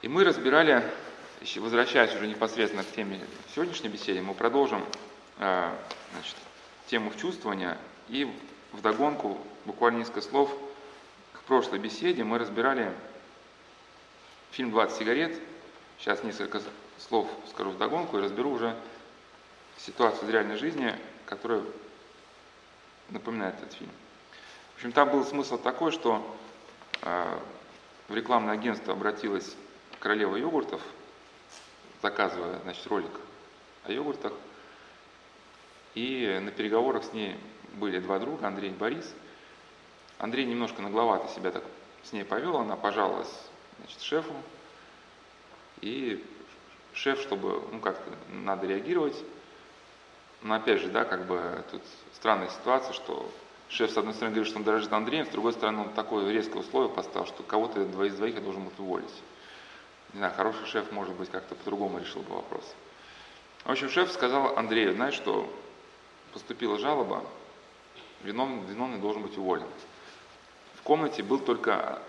И мы разбирали, возвращаясь уже непосредственно к теме сегодняшней беседы, мы продолжим э, значит, тему вчувствования и вдогонку буквально несколько слов к прошлой беседе мы разбирали фильм «20 сигарет». Сейчас несколько слов скажу вдогонку и разберу уже ситуацию из реальной жизни, которая напоминает этот фильм. В общем, там был смысл такой, что э, в рекламное агентство обратилась королева йогуртов, заказывая значит, ролик о йогуртах. И на переговорах с ней были два друга, Андрей и Борис. Андрей немножко нагловато себя так с ней повел, она пожаловалась значит, шефу. И шеф, чтобы, ну как-то надо реагировать. Но опять же, да, как бы тут странная ситуация, что шеф, с одной стороны, говорит, что он дорожит Андреем, с другой стороны, он такое резкое условие поставил, что кого-то из двоих я должен будет уволить не знаю, хороший шеф, может быть, как-то по-другому решил бы вопрос. В общем, шеф сказал Андрею, знаешь что, поступила жалоба, виновный, виновный должен быть уволен. В комнате был только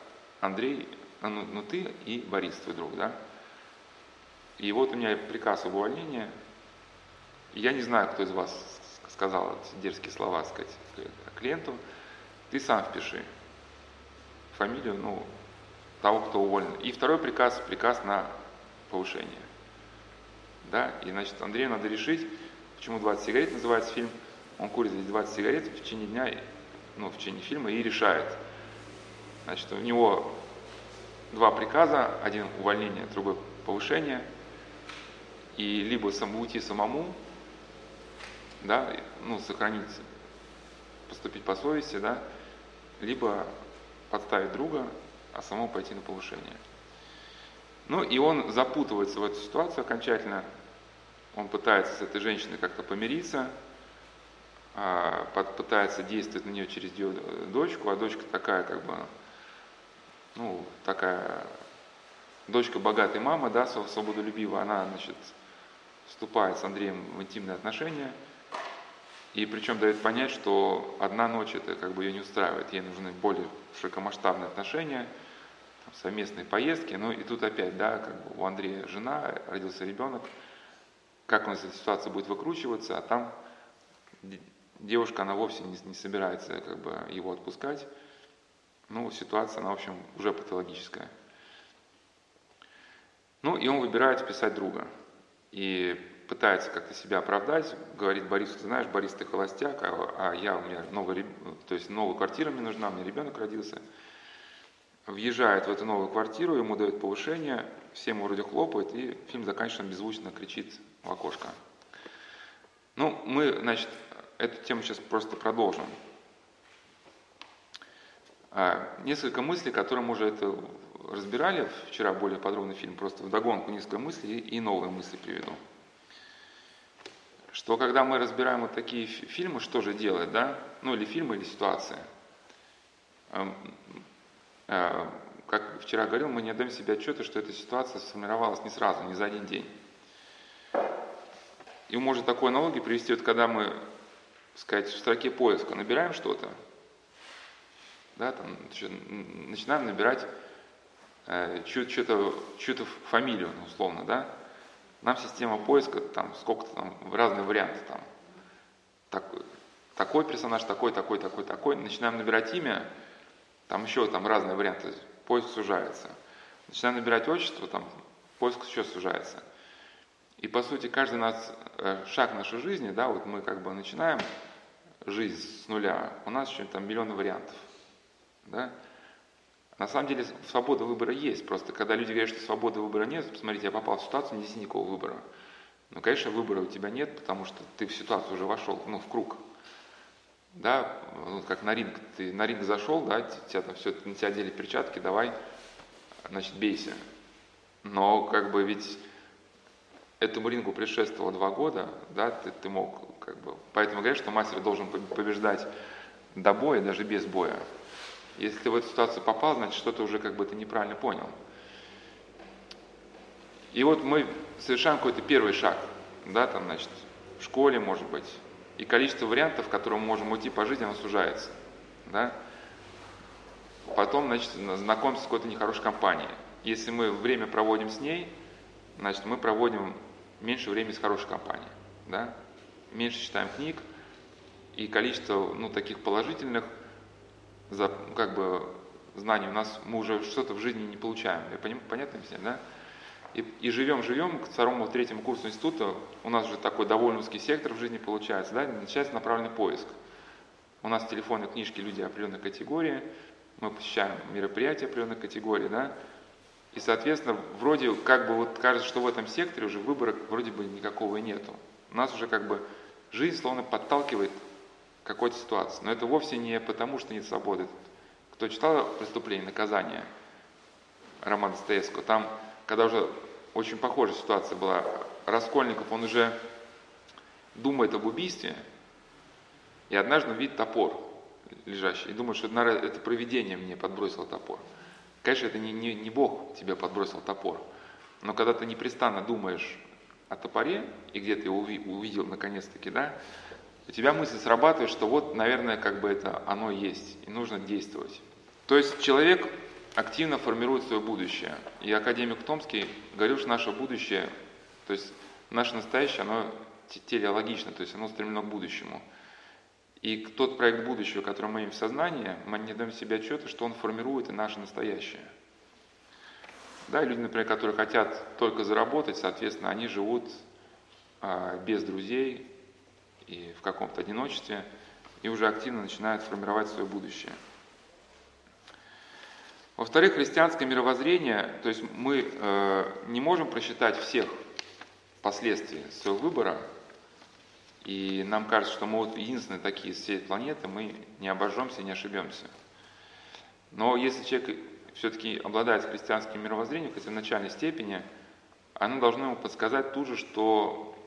Андрей, ну, ну ты и Борис, твой друг, да? И вот у меня приказ об увольнении. Я не знаю, кто из вас сказал эти дерзкие слова, сказать, клиенту. Ты сам впиши фамилию, ну, того, кто уволен. И второй приказ, приказ на повышение. Да? И, значит, Андрею надо решить, почему 20 сигарет называется фильм. Он курит здесь 20 сигарет в течение дня, ну, в течение фильма и решает. Значит, у него два приказа, один увольнение, другой повышение. И либо сам, уйти самому, да, ну, сохранить, поступить по совести, да, либо подставить друга а самому пойти на повышение. Ну и он запутывается в эту ситуацию окончательно. Он пытается с этой женщиной как-то помириться, а, пытается действовать на нее через дочку, а дочка такая как бы, ну, такая дочка богатой мамы, да, свободолюбивая, она, значит, вступает с Андреем в интимные отношения, и причем дает понять, что одна ночь это как бы ее не устраивает, ей нужны более широкомасштабные отношения, там, совместные поездки. Ну и тут опять, да, как бы у Андрея жена, родился ребенок, как он из этой ситуации будет выкручиваться, а там девушка, она вовсе не, не собирается как бы его отпускать. Ну, ситуация, она, в общем, уже патологическая. Ну, и он выбирает писать друга. И пытается как-то себя оправдать, говорит Борису, ты знаешь, Борис, ты холостяк, а, а я, у меня новая, то есть новая квартира мне нужна, у меня ребенок родился. Въезжает в эту новую квартиру, ему дают повышение, все ему вроде хлопают, и фильм заканчивается, беззвучно кричит в окошко. Ну, мы, значит, эту тему сейчас просто продолжим. А, несколько мыслей, которые мы уже это разбирали, вчера более подробный фильм, просто в догонку несколько мыслей и новые мысли приведу что когда мы разбираем вот такие фильмы, что же делать, да? Ну или фильмы, или ситуации. Эм, э, как вчера говорил, мы не отдаем себе отчета, что эта ситуация сформировалась не сразу, не за один день. И можно такой аналогии привести, вот когда мы, сказать, в строке поиска набираем что-то, да, там, начинаем набирать э, чью-то, чью-то фамилию, условно, да, нам система поиска, там сколько-то там, разные варианты там. Так, такой персонаж, такой, такой, такой, такой. Начинаем набирать имя, там еще там разные варианты, поиск сужается. Начинаем набирать отчество, там поиск еще сужается. И по сути каждый нас, э, шаг нашей жизни, да, вот мы как бы начинаем жизнь с нуля, у нас еще там миллионы вариантов. Да? На самом деле свобода выбора есть, просто когда люди говорят, что свободы выбора нет, посмотрите, я попал в ситуацию, здесь никакого выбора. Ну, конечно, выбора у тебя нет, потому что ты в ситуацию уже вошел, ну, в круг. Да, ну, как на ринг, ты на ринг зашел, да, тебя там все, на тебя одели перчатки, давай, значит, бейся. Но как бы ведь этому рингу предшествовало два года, да, ты, ты мог, как бы, поэтому говорят, что мастер должен побеждать до боя, даже без боя. Если ты в эту ситуацию попал, значит, что-то уже как бы ты неправильно понял. И вот мы совершаем какой-то первый шаг, да, там, значит, в школе, может быть, и количество вариантов, в которые мы можем уйти по жизни, оно сужается, да. Потом, значит, знакомимся с какой-то нехорошей компанией. если мы время проводим с ней, значит, мы проводим меньше времени с хорошей компанией, да? меньше читаем книг, и количество ну, таких положительных за, как бы, знаний у нас, мы уже что-то в жизни не получаем. Я поним, понятно всем, да? И, и живем, живем, к второму, третьему курсу института, у нас уже такой довольно узкий сектор в жизни получается, да, начинается направленный поиск. У нас телефоны, книжки, люди определенной категории, мы посещаем мероприятия определенной категории, да, и, соответственно, вроде как бы вот кажется, что в этом секторе уже выбора вроде бы никакого и нету. У нас уже как бы жизнь словно подталкивает какой-то ситуации. Но это вовсе не потому, что нет свободы. Кто читал «Преступление наказание» романа Достоевского, там, когда уже очень похожая ситуация была, Раскольников, он уже думает об убийстве, и однажды видит топор лежащий, и думает, что это провидение мне подбросило топор. Конечно, это не, не, не Бог тебе подбросил топор, но когда ты непрестанно думаешь о топоре, и где ты его увидел наконец-таки, да, у тебя мысль срабатывает, что вот, наверное, как бы это оно есть, и нужно действовать. То есть человек активно формирует свое будущее. И академик Томский говорил, что наше будущее, то есть наше настоящее, оно телеологично, то есть оно стремлено к будущему. И тот проект будущего, который мы имеем в сознании, мы не даем себе отчета, что он формирует и наше настоящее. Да, люди, например, которые хотят только заработать, соответственно, они живут а, без друзей и в каком-то одиночестве, и уже активно начинают формировать свое будущее. Во-вторых, христианское мировоззрение, то есть мы э, не можем просчитать всех последствий своего выбора, и нам кажется, что мы вот единственные такие с всей планеты, мы не обожжемся, не ошибемся. Но если человек все-таки обладает христианским мировоззрением, хотя в начальной степени, оно должно ему подсказать тут же, что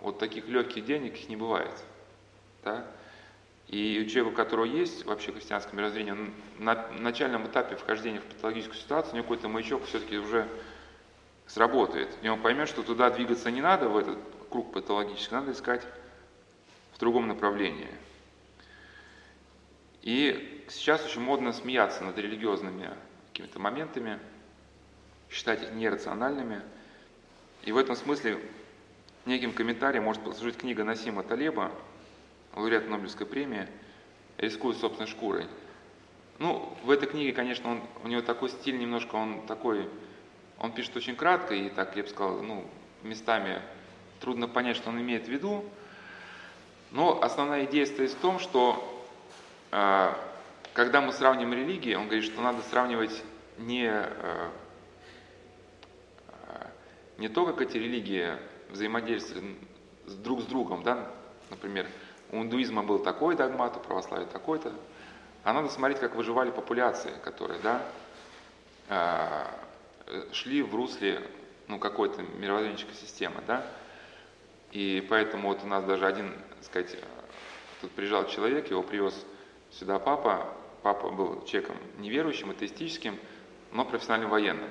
вот таких легких денег их не бывает. Да? И у человека, у которого есть вообще христианское мировоззрение, на начальном этапе вхождения в патологическую ситуацию, у него какой-то маячок все-таки уже сработает. И он поймет, что туда двигаться не надо, в этот круг патологический, надо искать в другом направлении. И сейчас очень модно смеяться над религиозными какими-то моментами, считать их нерациональными. И в этом смысле неким комментарием может послужить книга Насима Талеба, лауреат Нобелевской премии, «Рискуя собственной шкурой». Ну, в этой книге, конечно, он, у него такой стиль немножко, он такой, он пишет очень кратко и так, я бы сказал, ну, местами трудно понять, что он имеет в виду, но основная идея стоит в том, что э, когда мы сравним религии, он говорит, что надо сравнивать не, э, э не то, как эти религии взаимодействуют с, друг с другом, да, например, у индуизма был такой догмат, у православия такой-то, а надо смотреть, как выживали популяции, которые, да, э, шли в русле ну, какой-то мировоззренческой системы, да, и поэтому вот у нас даже один, так сказать, тут приезжал человек, его привез сюда папа, папа был человеком неверующим, атеистическим, но профессиональным военным.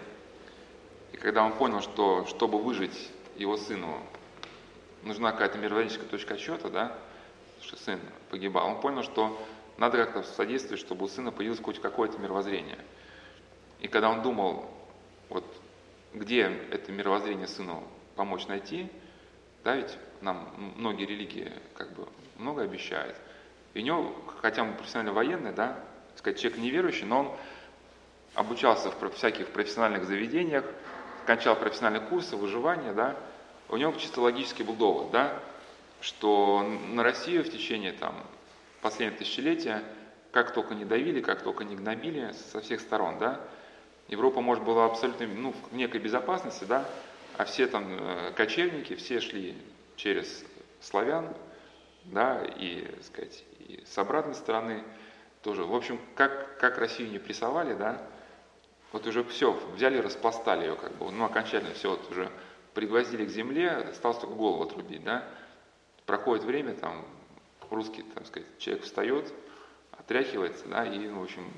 И когда он понял, что чтобы выжить его сыну, нужна какая-то мировоззренческая точка отсчета, да, что сын погибал, он понял, что надо как-то содействовать, чтобы у сына появилось хоть какое-то мировоззрение. И когда он думал, вот где это мировоззрение сыну помочь найти, да, ведь нам многие религии как бы много обещают. И у него, хотя он профессионально военный, да, сказать, человек неверующий, но он обучался в всяких профессиональных заведениях, кончал профессиональные курсы выживания, да, у него чисто логический был довод, да, что на Россию в течение там, последнего тысячелетия как только не давили, как только не гнобили со всех сторон, да, Европа, может, была абсолютно ну, в некой безопасности, да, а все там э, кочевники, все шли через славян, да, и, так сказать, и с обратной стороны тоже. В общем, как, как Россию не прессовали, да, вот уже все, взяли, распластали ее, как бы, ну, окончательно все, вот уже пригвоздили к земле, осталось только голову отрубить, да. Проходит время, там, русский, там сказать, человек встает, отряхивается, да, и, в общем,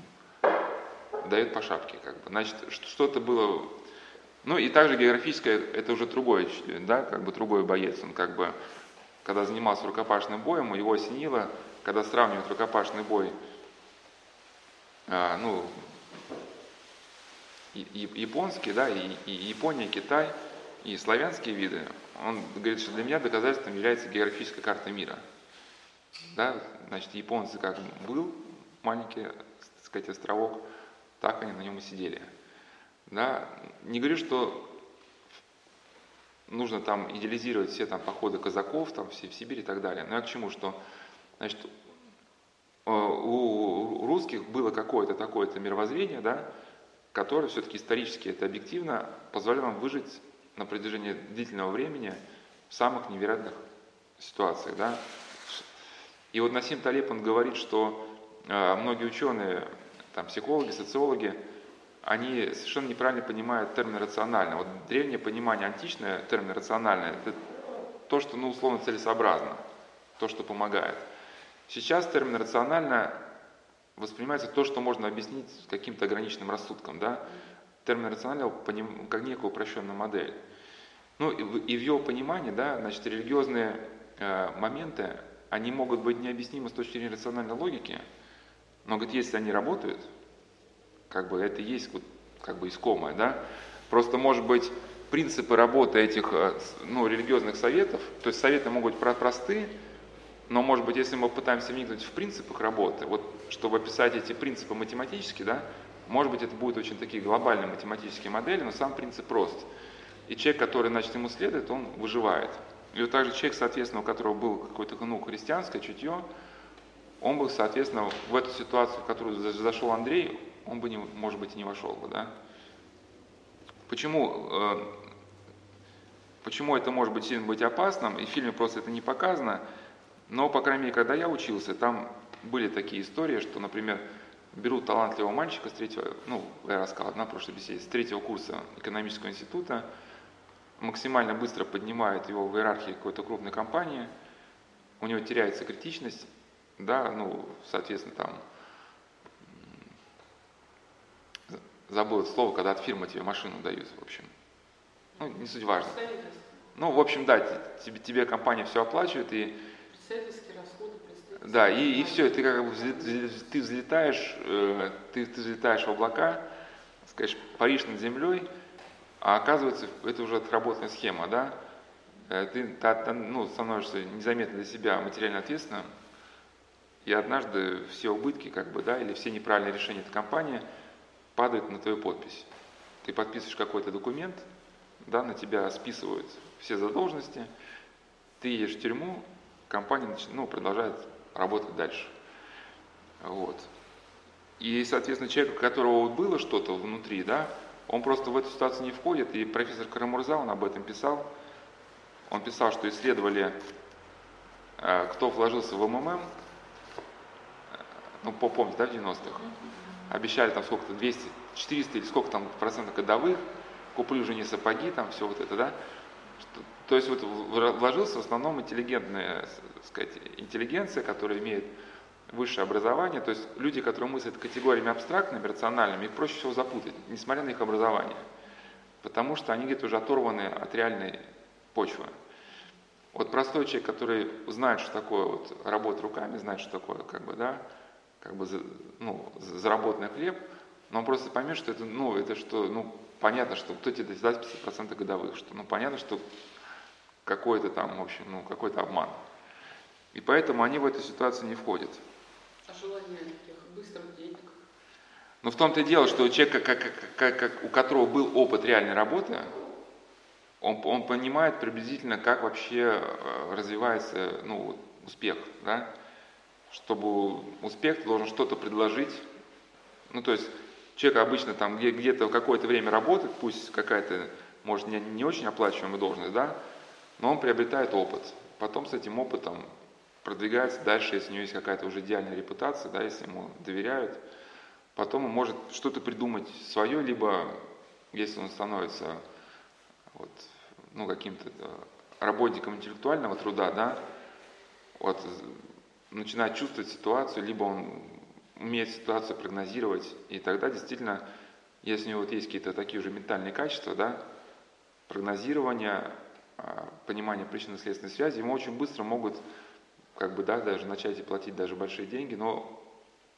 дает по шапке, как бы. Значит, что-то было ну и также географическое, это уже другой, да, как бы другой боец. Он как бы, когда занимался рукопашным боем, его осенило, когда сравнивают рукопашный бой, а, ну, японские, да, и, и Япония, Китай, и славянские виды, он говорит, что для меня доказательством является географическая карта мира. Да, значит, японцы как был маленький, так сказать, островок, так они на нем и сидели. Да, не говорю, что нужно там идеализировать все там походы казаков, там все в Сибирь и так далее. Но я к чему, что значит, у русских было какое-то такое-то мировоззрение, да, которое все-таки исторически, это объективно, позволяло нам выжить на протяжении длительного времени в самых невероятных ситуациях. Да. И вот Насим Талеб, он говорит, что э, многие ученые, там, психологи, социологи, они совершенно неправильно понимают термин рационально. Вот древнее понимание античное термин рациональное, это то, что, ну, условно, целесообразно, то, что помогает. Сейчас термин рационально воспринимается то, что можно объяснить каким-то ограниченным рассудком, да? Термин рационально как некая упрощенная модель. Ну и и в его понимании, да, значит, религиозные э, моменты, они могут быть необъяснимы с точки зрения рациональной логики, но, говорит, если они работают, как бы это есть вот, как бы искомое, да, просто, может быть, принципы работы этих э, ну, религиозных советов, то есть советы могут быть просты, но, может быть, если мы пытаемся вникнуть в принципы их работы, вот, чтобы описать эти принципы математически, да, может быть, это будут очень такие глобальные математические модели, но сам принцип прост. И человек, который, значит, ему следует, он выживает. И вот также человек, соответственно, у которого был какое-то ну, христианское чутье, он бы, соответственно, в эту ситуацию, в которую зашел Андрей, он бы, не, может быть, и не вошел бы, да? Почему, э, почему это может быть сильно быть опасным, и в фильме просто это не показано, но, по крайней мере, когда я учился, там были такие истории, что, например, берут талантливого мальчика с третьего, ну, я рассказал на прошлой беседе, с третьего курса экономического института, максимально быстро поднимают его в иерархии какой-то крупной компании, у него теряется критичность, да, ну, соответственно, там, забыл это слово, когда от фирмы тебе машину дают, в общем. Ну, не суть важно. Ну, в общем, да, тебе, тебе компания все оплачивает, и... Да, и, и все, ты как бы ты взлетаешь, э, ты, ты взлетаешь в облака, скажешь, паришь над землей, а оказывается, это уже отработанная схема, да? Э, ты, ну, становишься незаметно для себя материально ответственным, и однажды все убытки, как бы, да, или все неправильные решения этой компании – падает на твою подпись. Ты подписываешь какой-то документ, да, на тебя списывают все задолженности, ты едешь в тюрьму, компания ну, продолжает работать дальше. Вот. И, соответственно, человек, у которого было что-то внутри, да, он просто в эту ситуацию не входит, и профессор Карамурза, он об этом писал, он писал, что исследовали, э, кто вложился в МММ, ну, помните, да, в 90-х, обещали там сколько-то, 200, 400 или сколько там процентов годовых, куплю уже не сапоги, там все вот это, да. Что, то есть вот вложился в основном интеллигентная, сказать, интеллигенция, которая имеет высшее образование, то есть люди, которые мыслят категориями абстрактными, рациональными, их проще всего запутать, несмотря на их образование. Потому что они где-то уже оторваны от реальной почвы. Вот простой человек, который знает, что такое вот работа руками, знает, что такое, как бы, да, как бы ну, заработанный хлеб, но он просто поймет, что это, ну, это что, ну, понятно, что кто тебе даст 50% годовых, что, ну, понятно, что какой-то там, в общем, ну, какой-то обман. И поэтому они в эту ситуацию не входят. А желание таких быстрых денег? Но в том-то и дело, что у человека, как, как, как, у которого был опыт реальной работы, он, он понимает приблизительно, как вообще э, развивается ну, успех. Да? чтобы успех ты должен что-то предложить. Ну, то есть человек обычно там где-то какое-то время работает, пусть какая-то, может, не, не очень оплачиваемая должность, да, но он приобретает опыт. Потом с этим опытом продвигается дальше, если у него есть какая-то уже идеальная репутация, да, если ему доверяют, потом он может что-то придумать свое, либо если он становится вот, ну, каким-то работником интеллектуального труда, да, вот начинает чувствовать ситуацию, либо он умеет ситуацию прогнозировать, и тогда действительно, если у него вот есть какие-то такие уже ментальные качества, да, прогнозирование, понимание причинно-следственной связи, ему очень быстро могут как бы, да, даже начать и платить даже большие деньги, но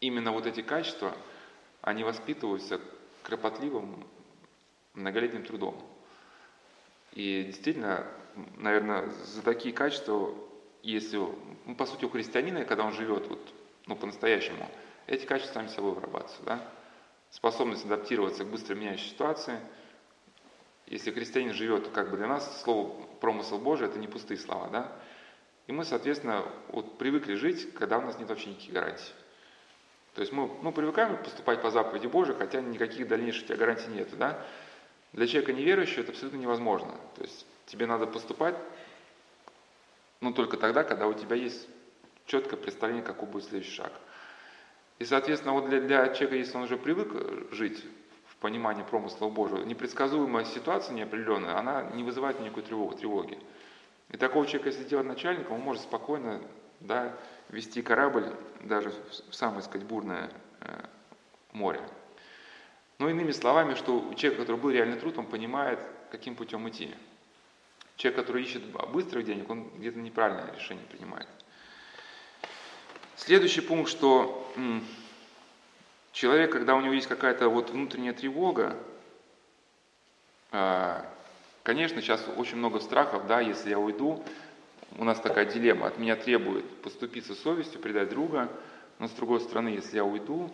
именно вот эти качества, они воспитываются кропотливым многолетним трудом. И действительно, наверное, за такие качества, если, ну, по сути, у христианина, когда он живет вот, ну, по-настоящему, эти качества сами собой вырабатываются, да? Способность адаптироваться к быстро меняющей ситуации. Если христианин живет, как бы для нас слово промысел Божий – это не пустые слова, да? И мы, соответственно, вот привыкли жить, когда у нас нет вообще никаких гарантий. То есть мы ну, привыкаем поступать по заповеди Божией, хотя никаких дальнейших тебя гарантий нет. Да? Для человека неверующего это абсолютно невозможно. То есть тебе надо поступать ну, только тогда, когда у тебя есть четкое представление, какой будет следующий шаг. И, соответственно, вот для, для человека, если он уже привык жить в понимании промысла Божьего, непредсказуемая ситуация неопределенная, она не вызывает никакой тревоги. тревоги. И такого человека, если делать начальником, он может спокойно да, вести корабль даже в самое, сказать, бурное э, море. Но иными словами, что человек, который был реальный труд, он понимает, каким путем идти. Человек, который ищет быстрых денег, он где-то неправильное решение принимает. Следующий пункт, что человек, когда у него есть какая-то вот внутренняя тревога, э, конечно, сейчас очень много страхов, да, если я уйду, у нас такая дилемма, от меня требует поступиться совестью, предать друга, но с другой стороны, если я уйду,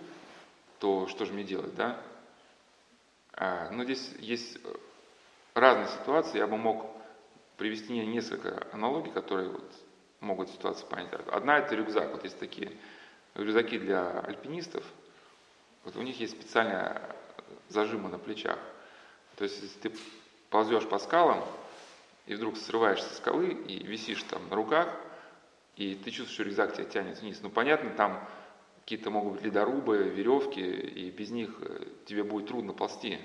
то что же мне делать, да? А, но здесь есть разные ситуации, я бы мог привести несколько аналогий, которые вот могут ситуацию понять. Одна это рюкзак, вот есть такие рюкзаки для альпинистов, вот у них есть специальные зажимы на плечах. То есть, если ты ползешь по скалам, и вдруг срываешься со скалы и висишь там на руках, и ты чувствуешь, что рюкзак тебя тянет вниз. Ну, понятно, там какие-то могут быть ледорубы, веревки, и без них э, тебе будет трудно ползти.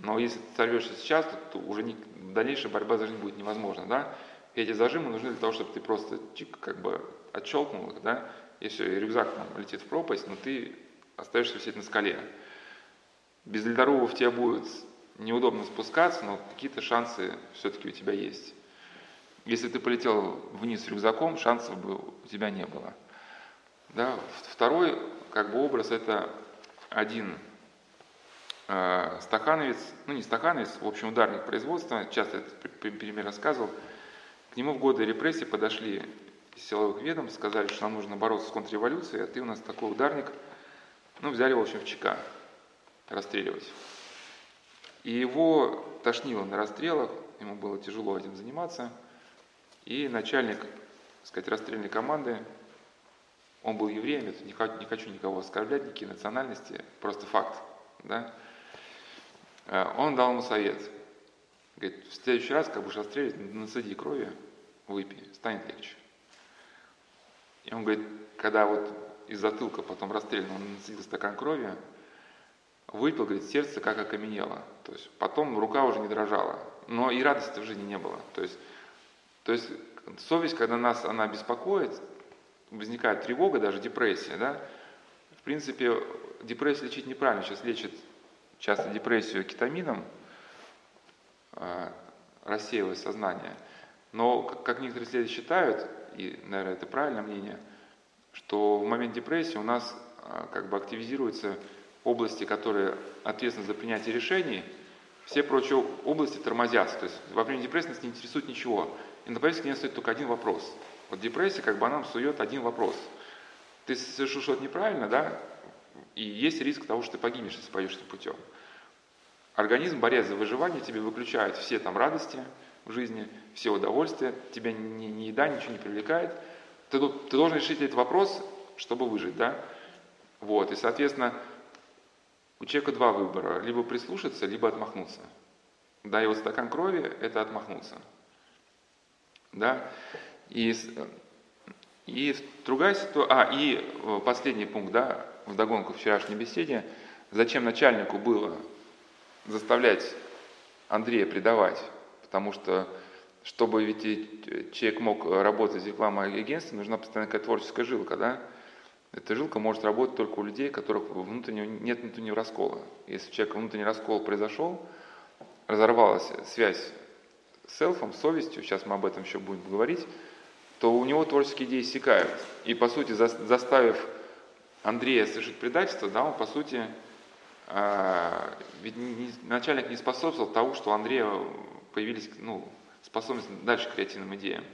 Но если ты сорвешься сейчас, то, то уже не, дальнейшая борьба за жизнь будет невозможна, да? Эти зажимы нужны для того, чтобы ты просто чик, как бы отщелкнул их, да, и все, и рюкзак там летит в пропасть, но ты остаешься висеть на скале. Без ледорубов тебя будет неудобно спускаться, но какие-то шансы все-таки у тебя есть. Если ты полетел вниз с рюкзаком, шансов бы у тебя не было. Да? Второй как бы образ это один э, стахановец, ну не стахановец, в общем ударник производства, часто этот пример рассказывал. К нему в годы репрессий подошли из силовых ведомств, сказали, что нам нужно бороться с контрреволюцией, а ты у нас такой ударник. Ну, взяли в общем, в ЧК расстреливать. И его тошнило на расстрелах, ему было тяжело этим заниматься. И начальник, так сказать, расстрельной команды, он был евреем, это не, хочу, не хочу никого оскорблять, никакие национальности, просто факт. Да? Э, он дал ему совет. Говорит, в следующий раз, как будешь расстрелять, насади крови, выпей, станет легче. И он говорит, когда вот из затылка потом расстрелян, он насадил стакан крови, Выпил, говорит, сердце как окаменело. То есть потом рука уже не дрожала. Но и радости в жизни не было. То есть, то есть совесть, когда нас она беспокоит, возникает тревога, даже депрессия, да, в принципе, депрессию лечить неправильно. Сейчас лечат часто депрессию кетамином, а, рассеивая сознание. Но, как некоторые исследователи считают, и, наверное, это правильное мнение, что в момент депрессии у нас а, как бы активизируется области, которые ответственны за принятие решений, все прочие области тормозятся. То есть во время депрессии нас не интересует ничего. И на повестке дня стоит только один вопрос. Вот депрессия как бы нам сует один вопрос. Ты совершил что-то неправильно, да, и есть риск того, что ты погибнешь, если пойдешь этим путем. Организм, борясь за выживание, тебе выключает все там радости в жизни, все удовольствия, тебя ни, ни еда, ничего не привлекает. Ты, ты должен решить этот вопрос, чтобы выжить, да. Вот, и, соответственно, у человека два выбора, либо прислушаться, либо отмахнуться. Да, и вот стакан крови – это отмахнуться. Да, и, и другая ситуация, а, и э, последний пункт, да, в догонку вчерашней беседе, зачем начальнику было заставлять Андрея предавать, потому что чтобы ведь человек мог работать в рекламном агентстве, нужна постоянно какая-то творческая жилка, да, эта жилка может работать только у людей, у которых внутреннего, нет внутреннего раскола. Если у человека внутренний раскол произошел, разорвалась связь с селфом, с совестью, сейчас мы об этом еще будем говорить, то у него творческие идеи иссякают. И, по сути, заставив Андрея совершить предательство, да, он, по сути, а, ведь не, начальник не способствовал тому, что у Андрея появились ну, способности дальше к креативным идеям.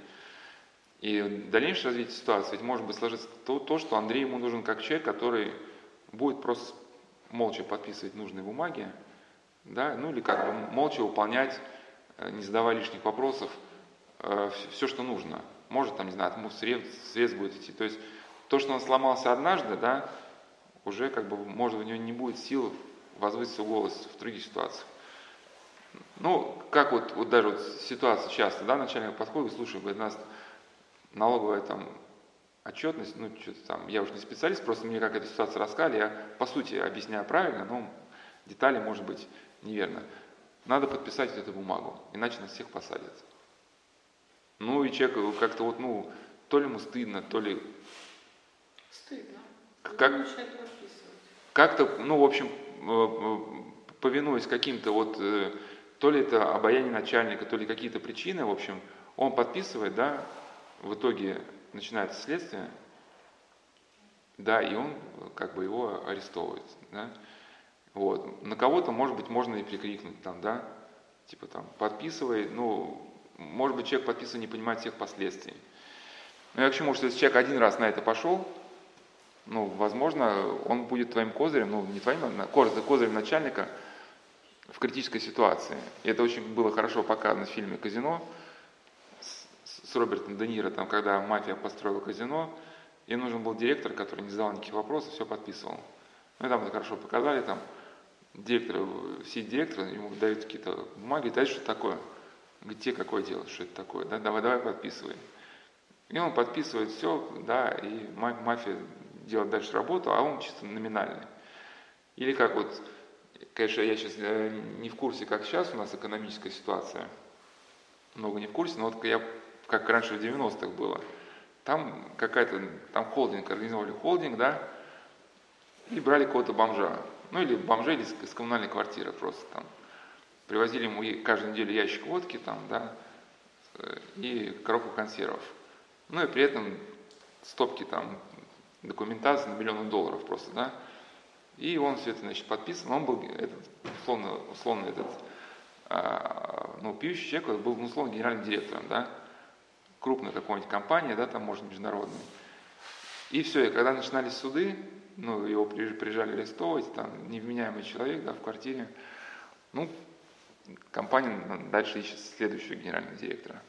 И дальнейшее развитие ситуации ведь может быть сложиться то, то, что Андрей ему нужен как человек, который будет просто молча подписывать нужные бумаги, да, ну или как бы молча выполнять, э, не задавая лишних вопросов, э, все, что нужно. Может, там, не знаю, от средств, средств будет идти. То есть то, что он сломался однажды, да, уже как бы, может, у него не будет сил возвыситься голос в других ситуациях. Ну, как вот, вот даже вот ситуация часто, да, начальник подходит, слушай, говорит, нас налоговая там отчетность, ну, что-то там, я уже не специалист, просто мне как эта ситуация рассказали, я по сути объясняю правильно, но детали, может быть, неверно. Надо подписать эту бумагу, иначе нас всех посадят. Ну и человек как-то вот, ну, то ли ему стыдно, то ли... Стыдно. Как, как-то, ну, в общем, э, э, повинуясь каким-то вот, э, то ли это обаяние начальника, то ли какие-то причины, в общем, он подписывает, да, в итоге начинается следствие, да, и он как бы его арестовывает, да. Вот. На кого-то, может быть, можно и прикрикнуть там, да, типа там, подписывай, ну, может быть, человек подписывает, не понимает всех последствий. Но я к чему, что если человек один раз на это пошел, ну, возможно, он будет твоим козырем, ну, не твоим, а козырем начальника в критической ситуации. И это очень было хорошо показано в фильме «Казино», с Робертом Де Ниро, там, когда мафия построила казино, и нужен был директор, который не задал никаких вопросов, все подписывал. Ну и там это хорошо показали, там директор, все директоры ему дают какие-то бумаги, дают что такое. Тебе какое дело, что это такое, да, давай, давай подписывай. И он подписывает все, да, и мафия делает дальше работу, а он чисто номинальный. Или как вот, конечно, я сейчас э, не в курсе, как сейчас у нас экономическая ситуация, много не в курсе, но вот я как раньше в 90-х было. Там какая-то, там холдинг, организовали холдинг, да, и брали кого-то бомжа. Ну или бомжей из, из коммунальной квартиры просто там. Привозили ему каждую неделю ящик водки там, да, и коробку консервов. Ну и при этом стопки там документации на миллионы долларов просто, да. И он все это, значит, подписан. Он был этот, условно, условно этот, а, ну, пьющий человек, был, ну, условно, генеральным директором, да крупная какая-нибудь компания, да, там может международная. И все, и когда начинались суды, ну, его приезжали арестовывать, там, невменяемый человек, да, в квартире, ну, компания дальше ищет следующего генерального директора.